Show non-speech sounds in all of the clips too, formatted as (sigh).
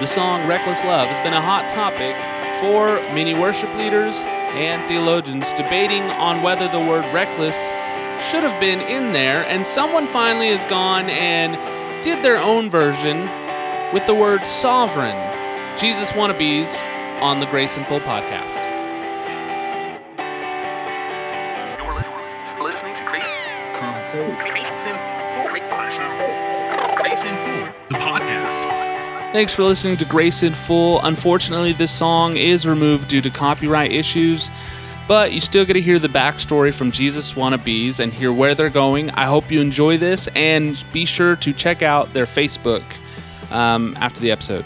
The song Reckless Love has been a hot topic for many worship leaders and theologians debating on whether the word reckless should have been in there, and someone finally has gone and did their own version with the word sovereign. Jesus Wannabes on the Grace and Full podcast. Thanks for listening to Grace in Full. Unfortunately, this song is removed due to copyright issues, but you still get to hear the backstory from Jesus Wannabes and hear where they're going. I hope you enjoy this and be sure to check out their Facebook um, after the episode.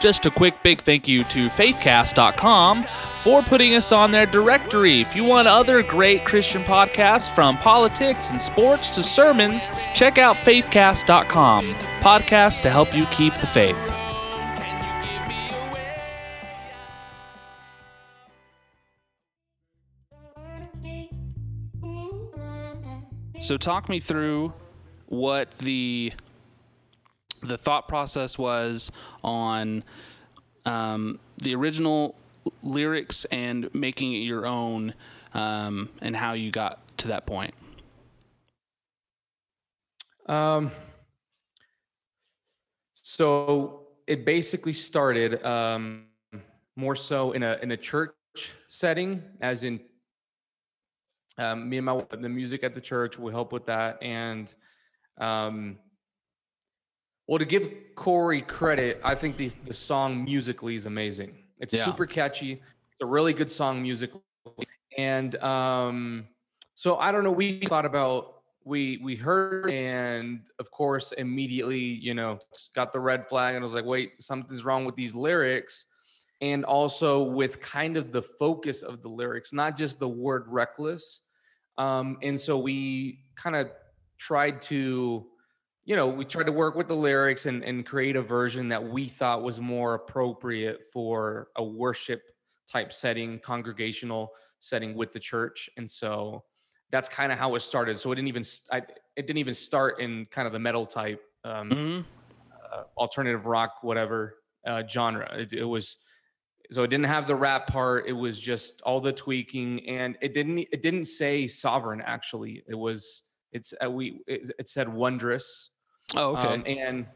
Just a quick big thank you to faithcast.com for putting us on their directory. If you want other great Christian podcasts from politics and sports to sermons, check out faithcast.com. Podcasts to help you keep the faith. So talk me through what the the thought process was on um, the original lyrics and making it your own, um, and how you got to that point. Um, so it basically started um, more so in a in a church setting, as in um, me and my the music at the church will help with that, and um, well, to give Cory credit, I think the the song musically is amazing. It's Yeah. super catchy. It's a really good song musically, and um, so I don't know. We thought about we we heard and of course immediately you know got the red flag and I was like, wait, something's wrong with these lyrics, and also with kind of the focus of the lyrics, not just the word reckless. Um, and so we kind of tried to you know, we tried to work with the lyrics and, and create a version that we thought was more appropriate for a worship type setting, congregational setting with the church. And so that's kind of how it started. So it didn't even I, it didn't even start in kind of the metal type, um, Mhm. uh, alternative rock, whatever uh, genre. It, it was so it didn't have the rap part. It was just all the tweaking, and it didn't it didn't say sovereign. Actually, it was it's uh, we it, it said wondrous. Oh, okay. Um, and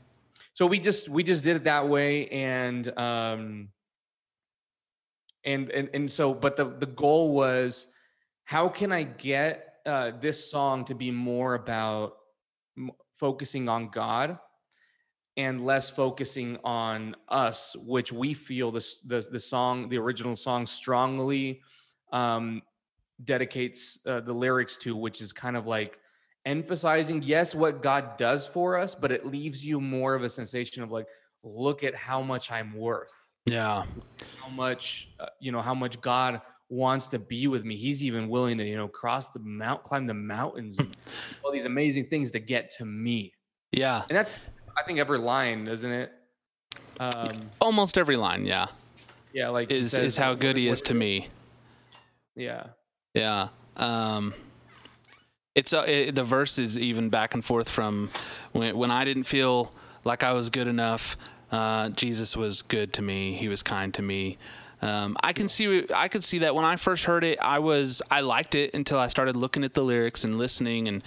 so we just we just did it that way, and um, and and and so, but the the goal was, how can I get uh, this song to be more about m- focusing on God and less focusing on us, which we feel this the the song, the original song, strongly um, dedicates uh, the lyrics to, which is kind of like emphasizing yes what god does for us but it leaves you more of a sensation of like look at how much i'm worth yeah. how much uh, you know how much god wants to be with me he's even willing to you know cross the mount climb the mountains (laughs) all these amazing things to get to me Yeah. and that's i think every line isn't it um Almost every line, yeah, yeah like is says, is how good he is to me. yeah Yeah. Um, it's uh, it, the verses even back and forth from when when I didn't feel like I was good enough. Uh, Jesus was good to me. He was kind to me. Um, I can see I could see that when I first heard it, I was I liked it until I started looking at the lyrics and listening, and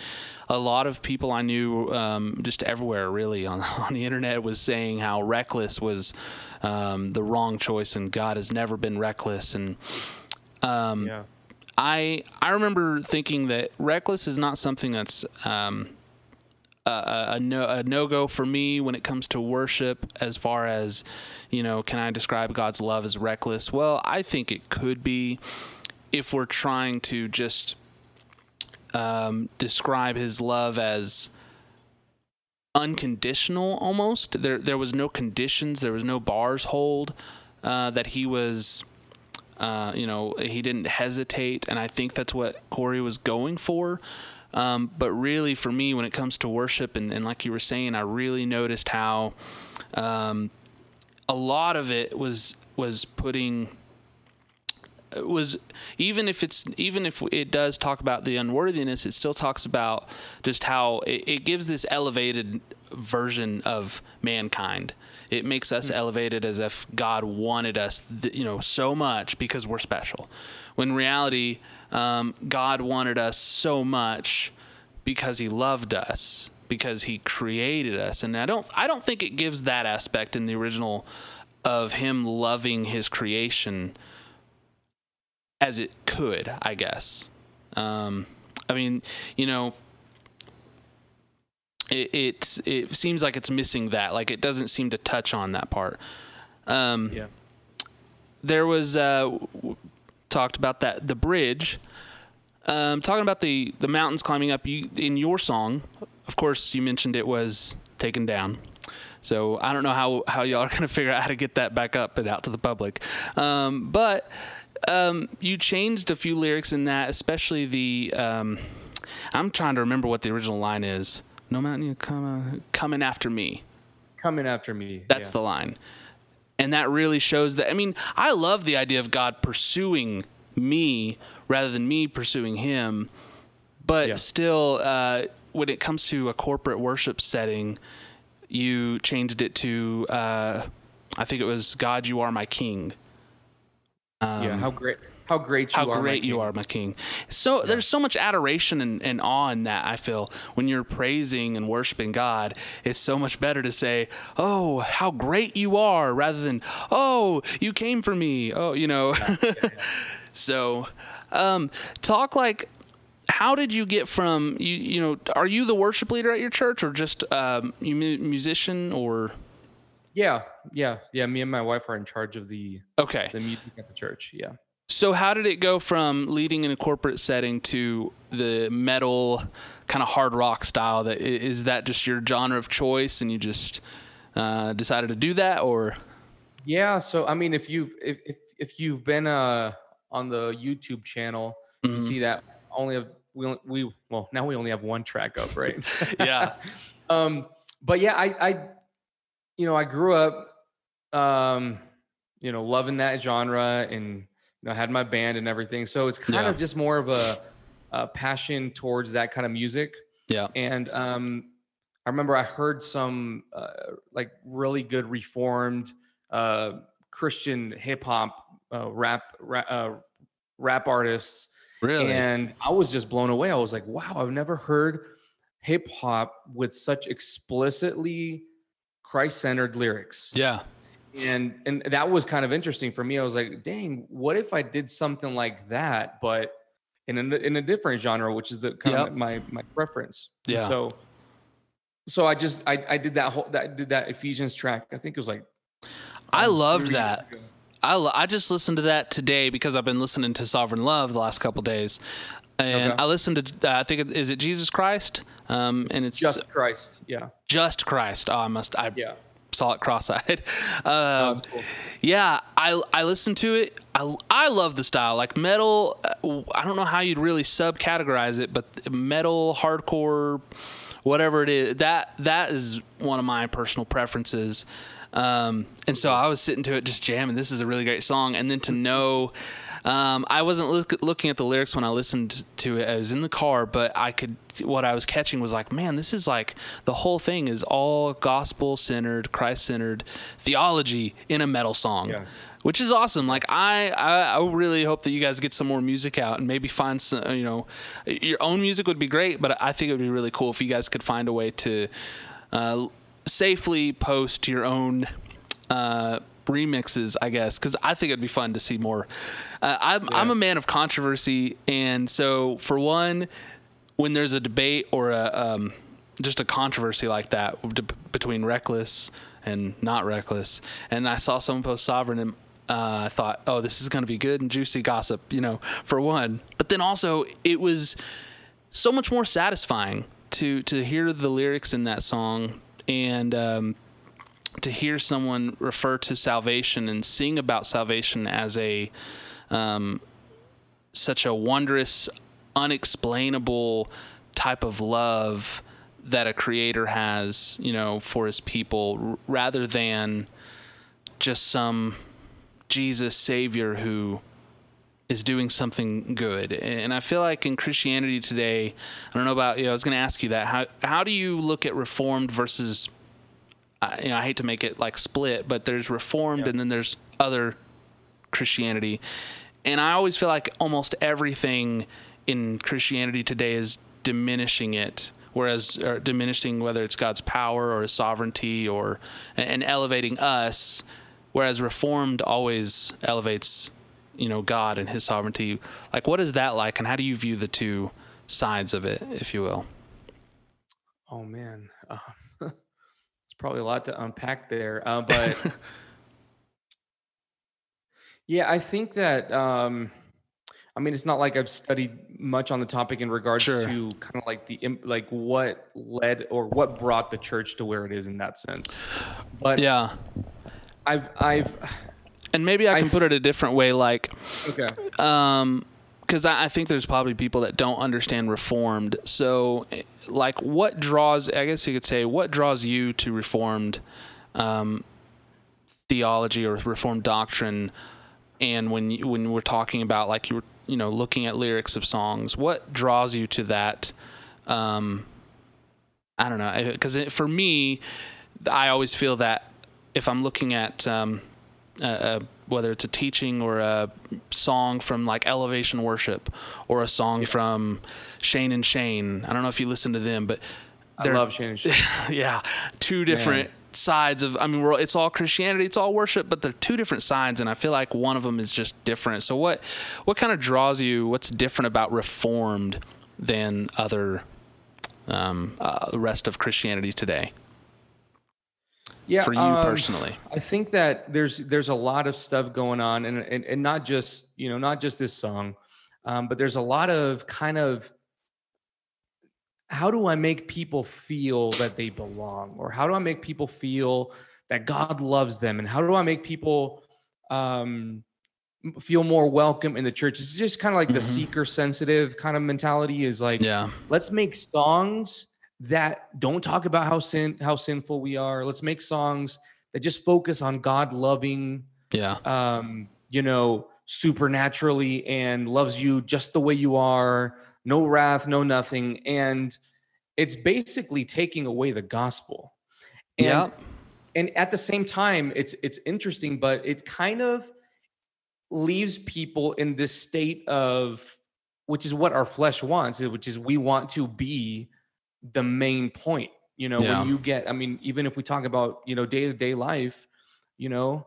a lot of people I knew um, just everywhere really on (laughs) on the internet was saying how reckless was um, the wrong choice, and God has never been reckless, and um, yeah I I remember thinking that reckless is not something that's um, a, a, no a no go for me when it comes to worship. As far as you know, can I describe God's love as reckless? Well, I think it could be if we're trying to just um, describe His love as unconditional almost there there was no conditions there was no bars hold uh, that he was uh, you know, he didn't hesitate, and I think that's what Cory was going for. Um, but really, for me, when it comes to worship, and, and like you were saying, I really noticed how um, a lot of it was was putting was even if it's even if it does talk about the unworthiness, it still talks about just how it, it gives this elevated version of mankind. It makes us elevated as if God wanted us, you know, so much because we're special. When in reality, um, God wanted us so much because He loved us, because He created us, and I don't, I don't think it gives that aspect in the original of Him loving His creation as it could, I guess. Um, I mean, you know, it, it it seems like it's missing that. Like it doesn't seem to touch on that part. Um, Yeah. there was uh, w- talked about that the bridge. Um, talking about the the mountains climbing up. You in your song, of course, you mentioned it was taken down. So I don't know how how y'all are (laughs) gonna figure out how to get that back up and out to the public. Um, but um, you changed a few lyrics in that, especially the. Um, I'm trying to remember what the original line is. No mountain you come coming after me. Coming after me. That's yeah. the line. And that really shows that. I mean, I love the idea of God pursuing me rather than me pursuing him. But Yeah. still, uh, when it comes to a corporate worship setting, you changed it to, uh, I think it was God, you are my king. yeah. How great. How great you How are. my great you King. are, my king. So there's so much adoration and, and awe in that, I feel. When you're praising and worshiping God, it's so much better to say, Oh, how great you are, rather than, Oh, you came for me. Oh, you know. (laughs) so um, talk like, how did you get from you? You know, are you the worship leader at your church, or just um, you musician, or Yeah. Yeah. Yeah. Me and my wife are in charge of the okay? the music at the church. Yeah. So how did it go from leading in a corporate setting to the metal kind of hard rock style? That is that just your genre of choice, and you just uh, decided to do that, or Yeah, so I mean, if you've if if, if you've been uh on the YouTube channel, you see that only have we only- we well now we only have one track up, right? (laughs) yeah, (laughs) um, but yeah, I I you know I grew up um you know loving that genre and know had my band and everything, so it's kind Yeah. of just more of a, a passion towards that kind of music. yeah, And um, I remember I heard some uh, like really good reformed uh, Christian hip hop uh, rap rap, uh, rap artists, really, and I was just blown away. I was like, wow, I've never heard hip hop with such explicitly Christ centered lyrics. yeah, And and that was kind of interesting for me. I was like, dang, what if I did something like that, but in a, in a different genre, which is the kind Yep. of my my preference. And Yeah. So so I just I, I did that whole that did that Ephesians track. I think it was like I loved that. I, lo- I just listened to that today because I've been listening to Sovereign Love the last couple days, and Okay. I listened to uh, I think it, is it Jesus Christ, um, and it's Just Christ. Yeah. just Christ. Oh, I must I Yeah. Saw it cross-eyed. (laughs) Oh, Um, cool. Yeah, I I listened to it. I I love the style. Like metal, uh, I don't know how you'd really subcategorize it, but metal, hardcore, whatever it is, that that is one of my personal preferences. Um, and so I was sitting to it just jamming. This is a really great song, and then to know. Um, I wasn't look, looking at the lyrics when I listened to it. I was in the car, but I could. What I was catching was like, man, this is like the whole thing is all gospel centered, Christ centered theology in a metal song, Yeah. which is awesome. Like I, I, I really hope that you guys get some more music out and maybe find some. You know, your own music would be great, but I think it would be really cool if you guys could find a way to uh, safely post your own. Uh, remixes, I guess, because I think it'd be fun to see more. Uh, I'm I'm a man of controversy, and so for one, when there's a debate or a um, just a controversy like that d- between reckless and not reckless, and I saw someone post sovereign and. Uh, I thought, oh, this is going to be good and juicy gossip, you know, for one. But then also, it was so much more satisfying to to hear the lyrics in that song and um, to hear someone refer to salvation and sing about salvation as a um, such a wondrous, unexplainable type of love that a creator has, you know, for his people, rather than just some Jesus Savior who is doing something good. And I feel like in Christianity today, I don't know about you. Know, I was going to ask you that. How how do you look at Reformed versus? Uh, you know, I hate to make it like split, but there's Reformed and then there's other Christianity, and I always feel like almost everything in Christianity today is diminishing it whereas or diminishing whether it's God's power or his sovereignty or and elevating us whereas reformed always elevates you know God and his sovereignty. Like what is that like and how do you view the two sides of it if you will? Oh man, uh, probably a lot to unpack there, uh, (laughs) but yeah, I think that. Um, I mean, it's not like I've studied much on the topic in regards Sure. to kind of like the like what led or what brought the church to where it is in that sense. But yeah I've I've and maybe I I can put it a different way like okay. um because I, I think there's probably people that don't understand reformed. So like what draws i guess you could say what draws you to reformed um, theology or reformed doctrine? And when you, when we're talking about like you were you know looking at lyrics of songs what draws you to that um, i don't know because for me i always feel that if i'm looking at um, uh, uh, whether it's a teaching or a song from like Elevation Worship or a song from Shane and Shane. I don't know if you listen to them, but I love Shane and Shane. (laughs) yeah, two different sides of. I mean, we're, it's all Christianity, it's all worship, but they're two different sides, and I feel like one of them is just different. So what what kind of draws you? What's different about Reformed than other um, uh, the rest of Christianity today Yeah, for you um, personally? I think that there's there's a lot of stuff going on, and and, and not just you know not just this song, um, but there's a lot of kind of how do I make people feel that they belong, or how do I make people feel that God loves them, and how do I make people um, feel more welcome in the church? It's just kind of like the Mhm. seeker sensitive kind of mentality. Is like Yeah, let's make songs that don't talk about how sin how sinful we are. Let's make songs that just focus on god loving yeah, um you know supernaturally and loves you just the way you are no wrath no nothing. And it's basically taking away the gospel. And yeah, and at the same time it's it's interesting but it kind of leaves people in this state of which is what our flesh wants which is we want to be the main point you know Yeah. when you get i mean even if we talk about you know day-to-day life you know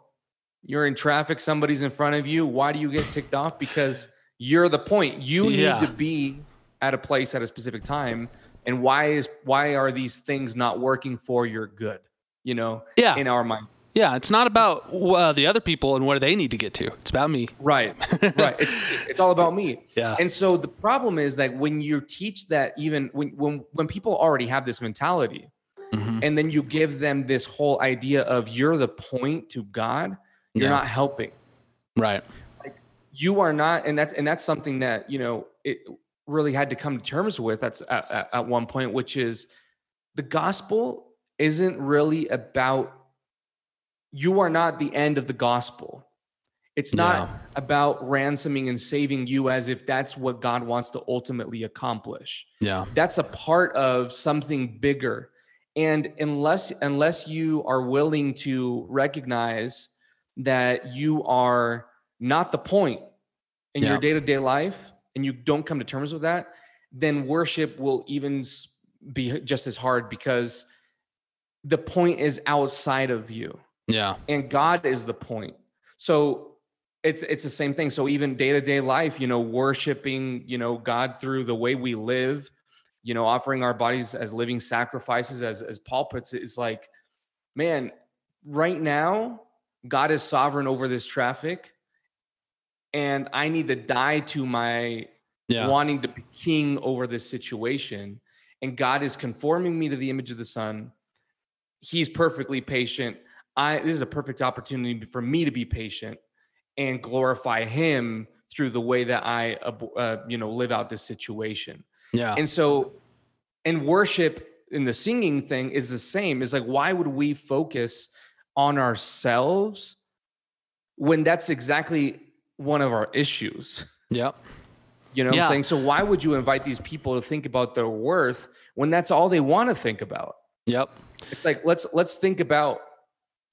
you're in traffic somebody's in front of you why do you get ticked off because you're the point you Yeah. need to be at a place at a specific time and why is why are these things not working for your good you know yeah. in our mind Yeah, it's not about uh, the other people and where they need to get to. It's about me. right right it's, it's all about me (laughs) Yeah. and so the problem is that when you teach that even when when when people already have this mentality Mhm. and then you give them this whole idea of you're the point to god you're Yeah. not helping Right. Like you are not and that's and that's something that you know it really had to come to terms with that's at, at, at one point which is the gospel isn't really about you are not the end of the gospel it's not Yeah. about ransoming and saving you as if that's what god wants to ultimately accomplish Yeah. that's a part of something bigger and unless unless you are willing to recognize that you are not the point in Yeah. your day-to-day life and you don't come to terms with that then worship will even be just as hard because the point is outside of you Yeah. and God is the point. So it's it's the same thing. So even day to day life, you know, worshiping, you know, God through the way we live, you know, offering our bodies as living sacrifices, as as Paul puts it, is like, man, right now, God is sovereign over this traffic, and I need to die to my Yeah. wanting to be king over this situation. And God is conforming me to the image of the Son. He's perfectly patient. I this is a perfect opportunity for me to be patient and glorify Him through the way that I, uh, you know, live out this situation. Yeah. And so, and worship in the singing thing is the same. It's like, why would we focus on ourselves when that's exactly one of our issues. Yep. You know what Yeah. I'm saying? So why would you invite these people to think about their worth when that's all they want to think about? Yep. It's like let's let's think about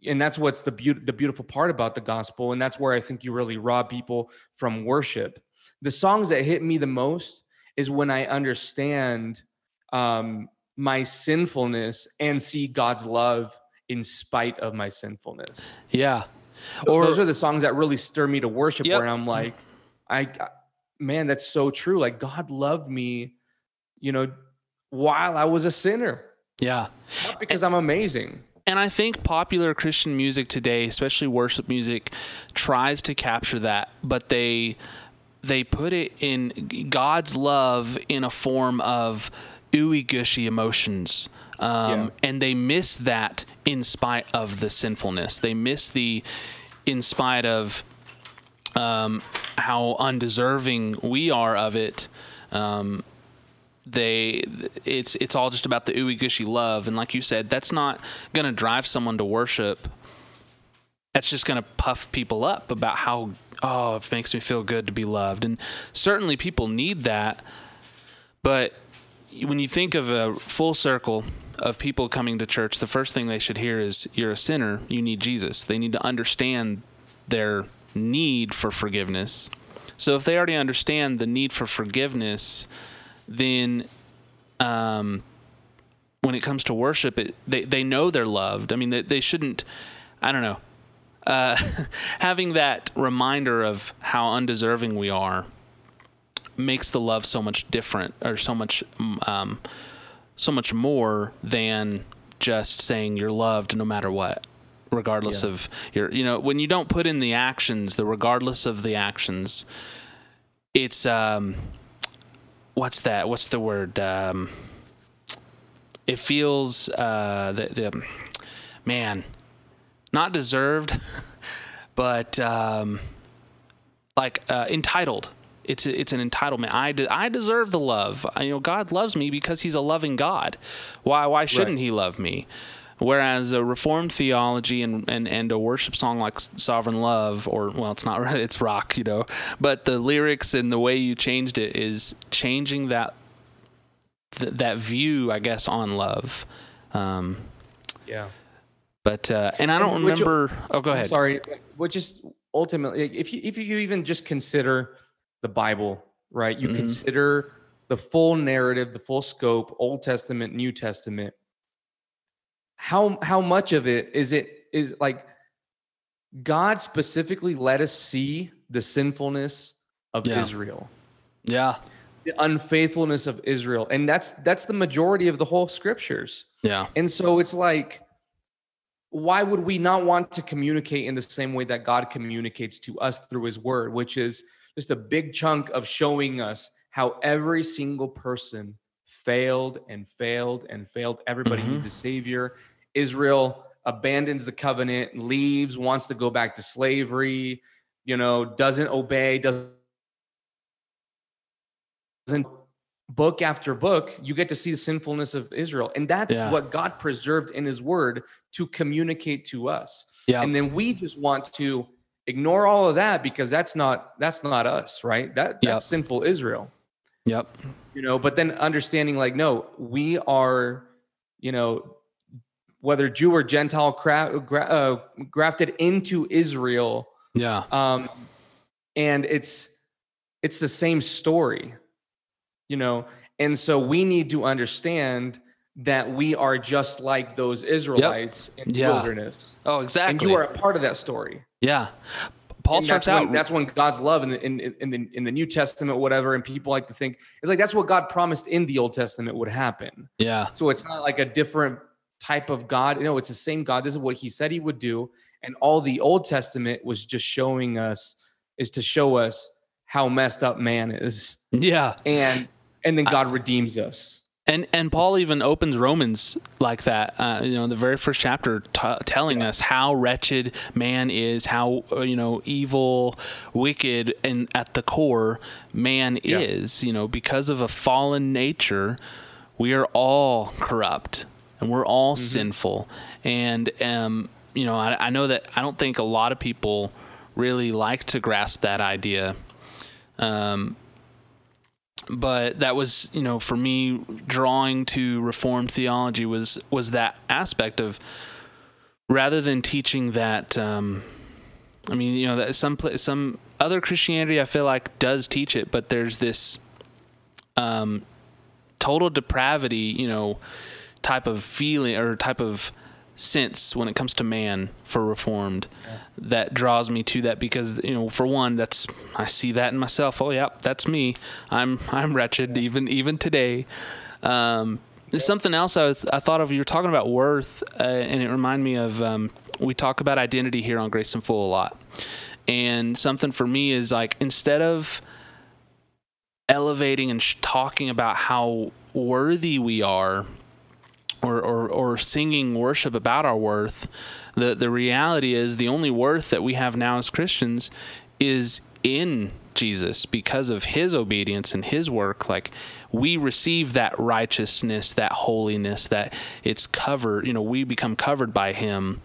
and that's what's the the beautiful part about the gospel and that's where I think you really rob people from worship. The songs that hit me the most is when I understand um my sinfulness and see God's love in spite of my sinfulness. Yeah. Or those are the songs that really stir me to worship Yep. where I'm like I I- man that's so true like God loved me you know while I was a sinner yeah. not because I'm amazing. And I think popular Christian music today, especially worship music, tries to capture that, but they they put it in God's love in a form of ooey gushy emotions. Um, Yeah. And they miss that in spite of the sinfulness. They miss the in spite of um, how undeserving we are of it. Um, they it's it's all just about the ooey gushy love. And like you said that's not going to drive someone to worship. That's just going to puff people up about how oh it makes me feel good to be loved. And certainly people need that. But when you think of a full circle of people coming to church the first thing they should hear is you're a sinner. You need Jesus. They need to understand their need for forgiveness. So if they already understand the need for forgiveness then um, when it comes to worship, it, they, they know they're loved. I mean, they, they shouldn't, I don't know, uh, (laughs) having that reminder of how undeserving we are makes the love so much different or so much, um, so much more than just saying you're loved no matter what regardless Yeah. of your you know when you don't put in the actions the regardless of the actions it's um what's that? What's the word? Um, it feels uh, the, the man not deserved, (laughs) but um, like uh, entitled. It's it's an entitlement. I de- I deserve the love. I, you know, God loves me because He's a loving God. Why why shouldn't Right. He love me? Whereas a Reformed theology and, and, and a worship song like Sovereign Love, or, well, it's not, (laughs) it's rock, you know, but the lyrics and the way you changed it is changing that, th- that view, I guess, on love. Um, Yeah. but, uh, and I don't And would you- remember, oh, go ahead. Sorry, but just ultimately, if you if you even just consider the Bible, right? You Mhm. consider the full narrative, the full scope, Old Testament, New Testament. How how much of it is it is like God specifically let us see the sinfulness of Yeah. Israel, Yeah. the unfaithfulness of Israel, and that's that's the majority of the whole scriptures. Yeah. And so it's like, why would we not want to communicate in the same way that God communicates to us through his word, which is just a big chunk of showing us how every single person failed and failed and failed. Everybody Mhm. needs a savior. Israel abandons the covenant, leaves, wants to go back to slavery, you know, doesn't obey, doesn't book after book, you get to see the sinfulness of Israel. And that's Yeah. what God preserved in his word to communicate to us. Yeah. And then we just want to ignore all of that because that's not that's not us, right? That that's sinful Israel. Yep. You know, but then understanding like no, we are, you know, whether Jew or Gentile gra- uh, grafted into Israel Yeah. um, and it's it's the same story you know and so we need to understand that we are just like those israelites in the Yeah. wilderness Oh, exactly. and you are a part of that story yeah. Paul And starts that's when, out. that's when god's love in the, in, in the in the new testament whatever and people like to think it's like that's what god promised in the old testament would happen yeah. so it's not like a different type of God. You know, it's the same God. This is what he said he would do. And all the Old Testament was just showing us, is to show us how messed up man is. Yeah. And and then God redeems us. And and Paul even opens Romans like that. Uh, you know, the very first chapter, t- telling us how wretched man is, how uh, you know evil, wicked, and at the core, man Yeah. is. You know, because of a fallen nature, we are all corrupt and we're all Mm-hmm. sinful. And um, you know, I, I know that I don't think a lot of people really like to grasp that idea. Um, but that was, you know, for me, drawing to Reformed theology was was that aspect of rather than teaching that. Um, I mean, you know, that some some other Christianity I feel like does teach it, but there's this um, total depravity, you know, type of feeling or type of sense when it comes to man for reformed that draws me to that because you know for one that's I see that in myself. Oh yeah that's me. I'm I'm wretched even even today. Um there's something else I, was, I thought of you were talking about worth uh, and it reminded me of um, we talk about identity here on Grace and Full a lot. And something for me is like instead of elevating and sh- talking about how worthy we are or, or, or singing worship about our worth, the, the reality is the only worth that we have now as Christians is in Jesus because of his obedience and his work. Like we receive that righteousness, that holiness, that it's covered, you know, we become covered by him.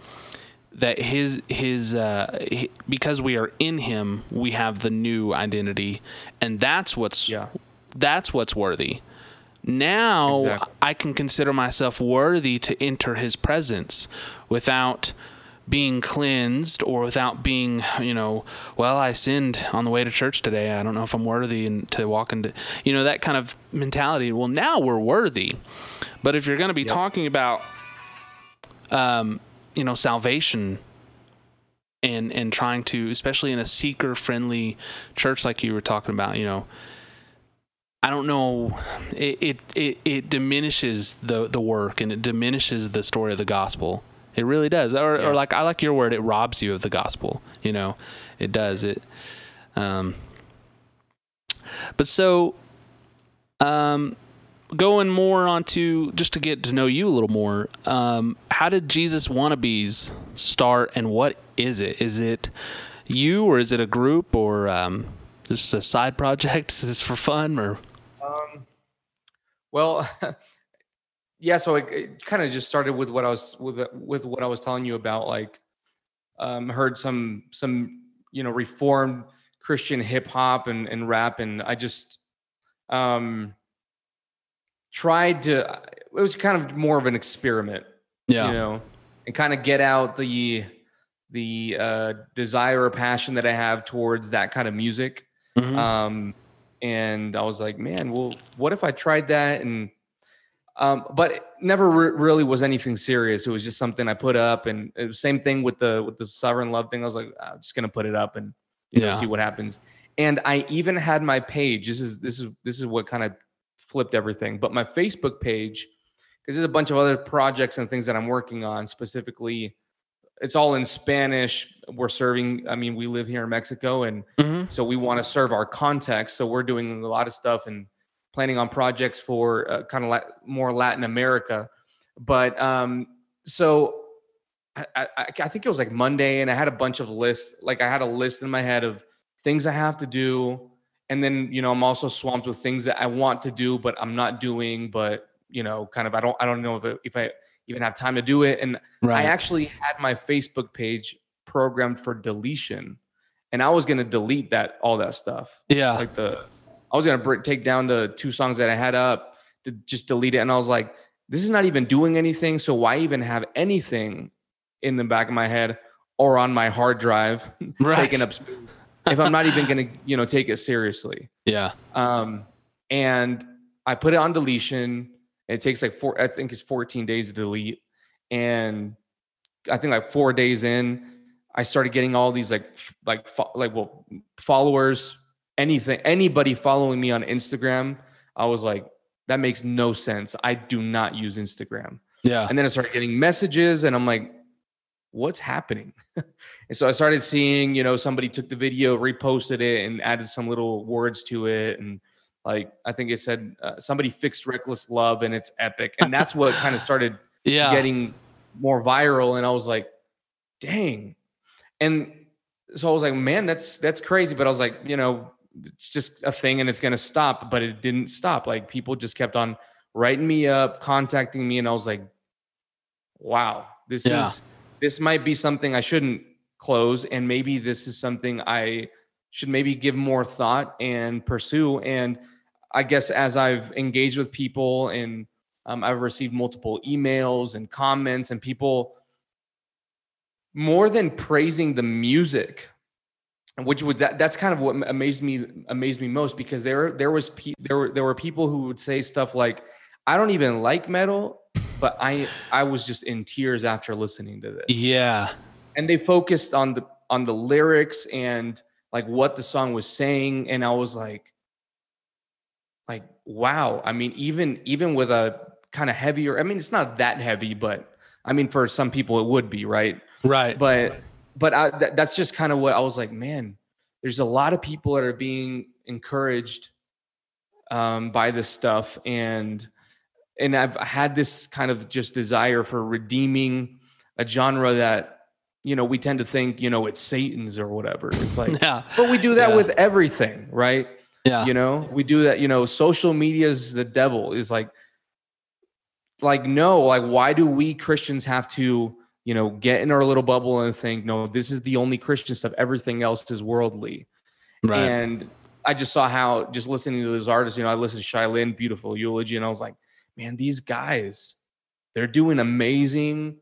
That his his uh, he- because we are in him, we have the new identity, and that's what's Yeah. that's what's worthy. Now Exactly. I can consider myself worthy to enter his presence without being cleansed or without being, you know, well, I sinned on the way to church today. I don't know if I'm worthy and to walk into, you know, that kind of mentality. Well, now we're worthy. But if you're going to be talking about, um, you know, salvation and and trying to, especially in a seeker friendly church like you were talking about, you know, I don't know. It, it it it diminishes the the work and it diminishes the story of the gospel. It really does. Or, Yeah. or like I like your word. It robs you of the gospel. You know, it does. It. Um. But so, um, going more onto just to get to know you a little more. Um, how did Jesus wannabes start, and what is it? Is it you, or is it a group, or um, just a side (laughs) project? Is this for fun, or Well, (laughs) yeah. So it, it kind of just started with what I was with with what I was telling you about. Like, um, heard some some you know reformed Christian hip hop and and rap, and I just um tried to. It was kind of more of an experiment, yeah, you know, and kind of get out the the uh, desire or passion that I have towards that kind of music. Mhm. Um, and I was like, man, well, what if I tried that? And, um, but it never re- really was anything serious. It was just something I put up, and it was same thing with the with the sovereign love thing. I was like, I'm just gonna put it up and you know see what happens. And I even had my page. This is this is this is what kind of flipped everything. But my Facebook page, because there's a bunch of other projects and things that I'm working on specifically. It's all in Spanish. We're serving. I mean, we live here in Mexico, and Mhm. so we want to serve our context. So we're doing a lot of stuff and planning on projects for uh, kind of like more Latin America. But um, so I, I, I think it was like Monday, and I had a bunch of lists. Like I had a list in my head of things I have to do, and then you know I'm also swamped with things that I want to do, but I'm not doing. But you know, kind of I don't I don't know if it, if I even have time to do it. And right. I actually had my Facebook page programmed for deletion, and I was going to delete that all that stuff. yeah, Like the, I was going to take down the two songs that I had up to just delete it, and I was like, this is not even doing anything. So why even have anything in the back of my head or on my hard drive (laughs) right. taking up space if I'm not even going to you know take it seriously? Yeah, Um, and I put it on deletion. It takes like four, I think it's 14 days to delete. And I think like four days in, I started getting all these like, like, like, well, followers, anything, anybody following me on Instagram. I was like, that makes no sense. I do not use Instagram. yeah, And then I started getting messages, and I'm like, what's happening? (laughs) and so I started seeing, you know, somebody took the video, reposted it, and added some little words to it. And like, I think it said uh, somebody fixed reckless love, and it's epic. And that's what kind of (laughs) started yeah. getting more viral. And I was like, dang. And so I was like, man, that's that's crazy. But I was like, you know, it's just a thing and it's gonna stop. But it didn't stop. Like people just kept on writing me up, contacting me, and I was like, wow, this Yeah. is this might be something I shouldn't close and maybe this is something I should maybe give more thought and pursue. And I guess as I've engaged with people and um, I've received multiple emails and comments and people more than praising the music, which would that, that's kind of what amazed me amazed me most because there there was pe- there were there were people who would say stuff like I don't even like metal but I I was just in tears after listening to this Yeah. and they focused on the on the lyrics and like what the song was saying and i was like like wow i mean even even with a kind of heavier i mean it's not that heavy but i mean for some people it would be right Right. but but I, that, that's just kind of what i was like man there's a lot of people that are being encouraged um, by this stuff and and i've had this kind of just desire for redeeming a genre that you know we tend to think you know it's satan's or whatever it's like (laughs) yeah. but we do that Yeah. with everything right Yeah. you know we do that you know social media is the devil is like like no like why do we christians have to you know get in our little bubble and think no this is the only christian stuff everything else is worldly right. and i just saw how just listening to those artists you know i listened to Shai Linne, beautiful eulogy and i was like man these guys they're doing amazing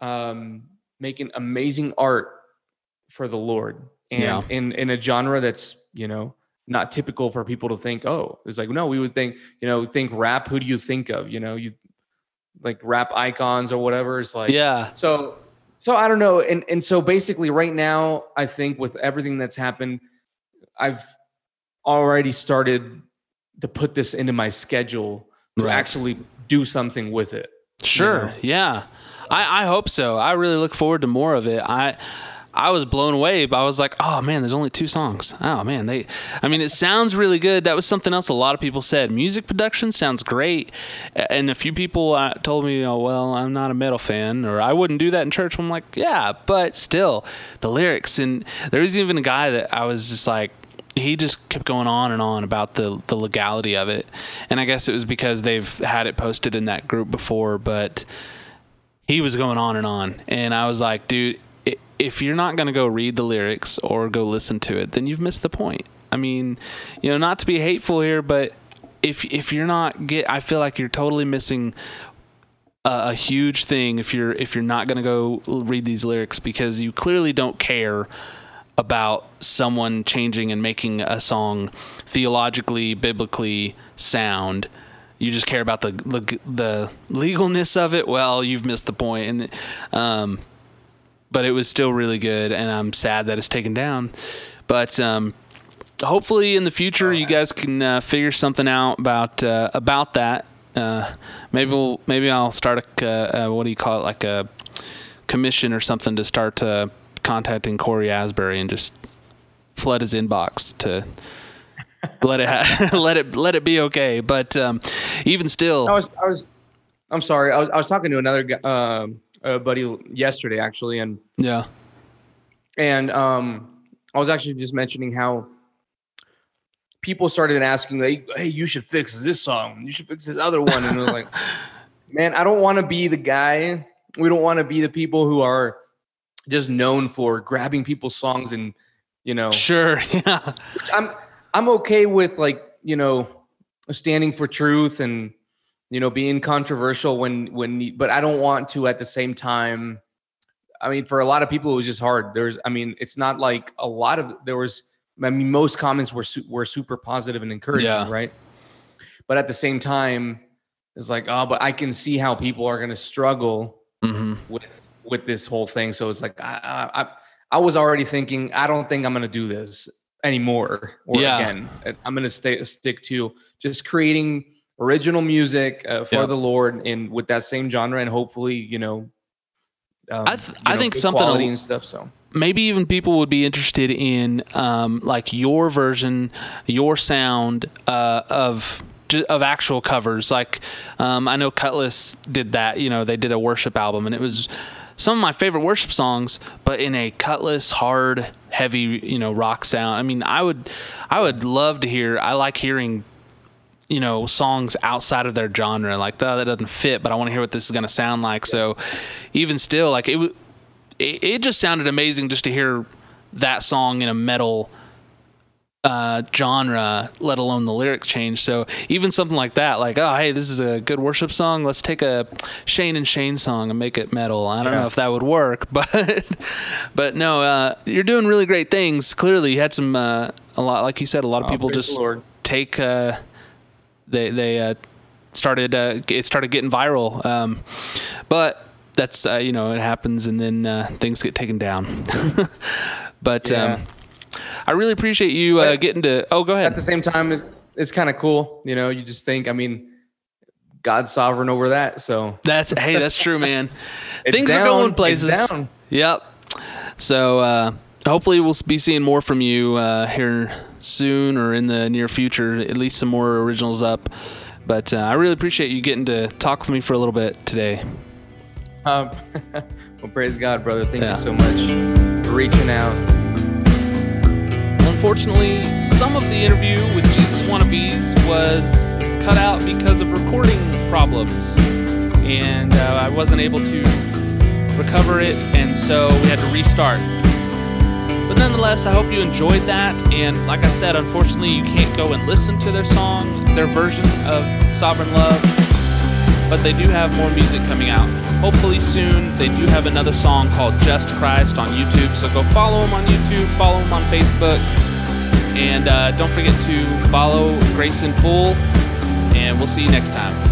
um making amazing art for the lord and Yeah. in in a genre that's you know not typical for people to think oh it's like no we would think you know think rap who do you think of you know you like rap icons or whatever it's like yeah. so so I don't know. And and so basically right now, I think with everything that's happened, I've already started to put this into my schedule to Right. actually do something with it. Sure. know? Yeah. I, I hope so. I really look forward to more of it. I I was blown away. But I was like, oh man, there's only two songs. Oh man, they. I mean, it sounds really good. That was something else a lot of people said. Music production sounds great, and a few people uh, told me, oh well, I'm not a metal fan, or I wouldn't do that in church. I'm like, yeah, but still, the lyrics and there was even a guy that I was just like he just kept going on and on about the the legality of it and i guess it was because they've had it posted in that group before but he was going on and on and i was like dude if you're not going to go read the lyrics or go listen to it then you've missed the point i mean you know not to be hateful here but if if you're not get i feel like you're totally missing a, a huge thing if you're if you're not going to go read these lyrics because you clearly don't care about someone changing and making a song theologically, biblically sound. You just care about the the, the legalness of it. Well, you've missed the point. And um, but it was still really good, and I'm sad that it's taken down. But um, hopefully, in the future, you guys can uh, figure something out about uh, about that. Uh, maybe we'll maybe I'll start a uh, uh, what do you call it like a commission or something to start uh, contacting Cory Asbury and just flood his inbox to (laughs) let it ha- (laughs) let it let it be okay. But um, even still, I was I was I'm sorry. I was I was talking to another guy, um, a buddy yesterday actually, and yeah, and um, I was actually just mentioning how people started asking like, "Hey, you should fix this song. You should fix this other one." And I was like, (laughs) "Man, I don't want to be the guy. We don't want to be the people who are just known for grabbing people's songs and you know, sure, (laughs) yeah, which I'm I'm okay with like you know standing for truth and you know being controversial when when but I don't want to at the same time. I mean, for a lot of people, it was just hard. There's, I mean, it's not like a lot of there was. I mean, most comments were su- were super positive and encouraging, Yeah. right? But at the same time, it's like, oh, but I can see how people are going to struggle hmm with with this whole thing. So it's like I I, I- I was already thinking I don't think I'm gonna do this anymore. Or Yeah. again, I'm gonna stay stick to just creating original music uh, for Yeah. the Lord and with that same genre, and hopefully, you know. Um, I th- you I think something al- and stuff. So maybe even people would be interested in um, like your version, your sound uh, of of actual covers. Like um, I know Kutless did that. You know, they did a worship album, and it was some of my favorite worship songs, but in a Kutless hard, heavy, you know, rock sound. I mean, I would I would love to hear. I like hearing you know songs outside of their genre like that that doesn't fit but i want to hear what this is going to sound like so even still like it it, it just sounded amazing just to hear that song in a metal uh, genre, let alone the lyrics change. So even something like that, like, oh, hey, this is a good worship song. Let's take a Shane and Shane song and make it metal. I don't Yeah. know if that would work, (laughs) but but no, uh, you're doing really great things. Clearly, you had some uh, a lot, like you said, a lot of people Oh, praise just Lord. take uh, they they uh, started uh, it started getting viral. Um, but that's uh, you know it happens, and then uh, things get taken down. (laughs) but Yeah. um, I really appreciate you uh, getting to. Oh, go ahead. At the same time, it's, it's kind of cool. You know, you just think, I mean, God's sovereign over that. So That's hey, that's true, (laughs) man. Things down, are going places. Yep. So uh, hopefully we'll be seeing more from you uh, here soon or in the near future. At least some more originals up. But uh, I really appreciate you getting to talk with me for a little bit today. Um, (laughs) well, praise God, brother. Thank Yeah. you so much for reaching out. Unfortunately, some of the interview with Jesus Wannabes was cut out because of recording problems, and uh, I wasn't able to recover it, and so we had to restart. But nonetheless, I hope you enjoyed that. And like I said, unfortunately, you can't go and listen to their song, their version of Sovereign Love, but they do have more music coming out. Hopefully soon, they do have another song called Just Christ on YouTube. So go follow them on YouTube, follow them on Facebook, and uh, don't forget to follow Grace in Full. And we'll see you next time.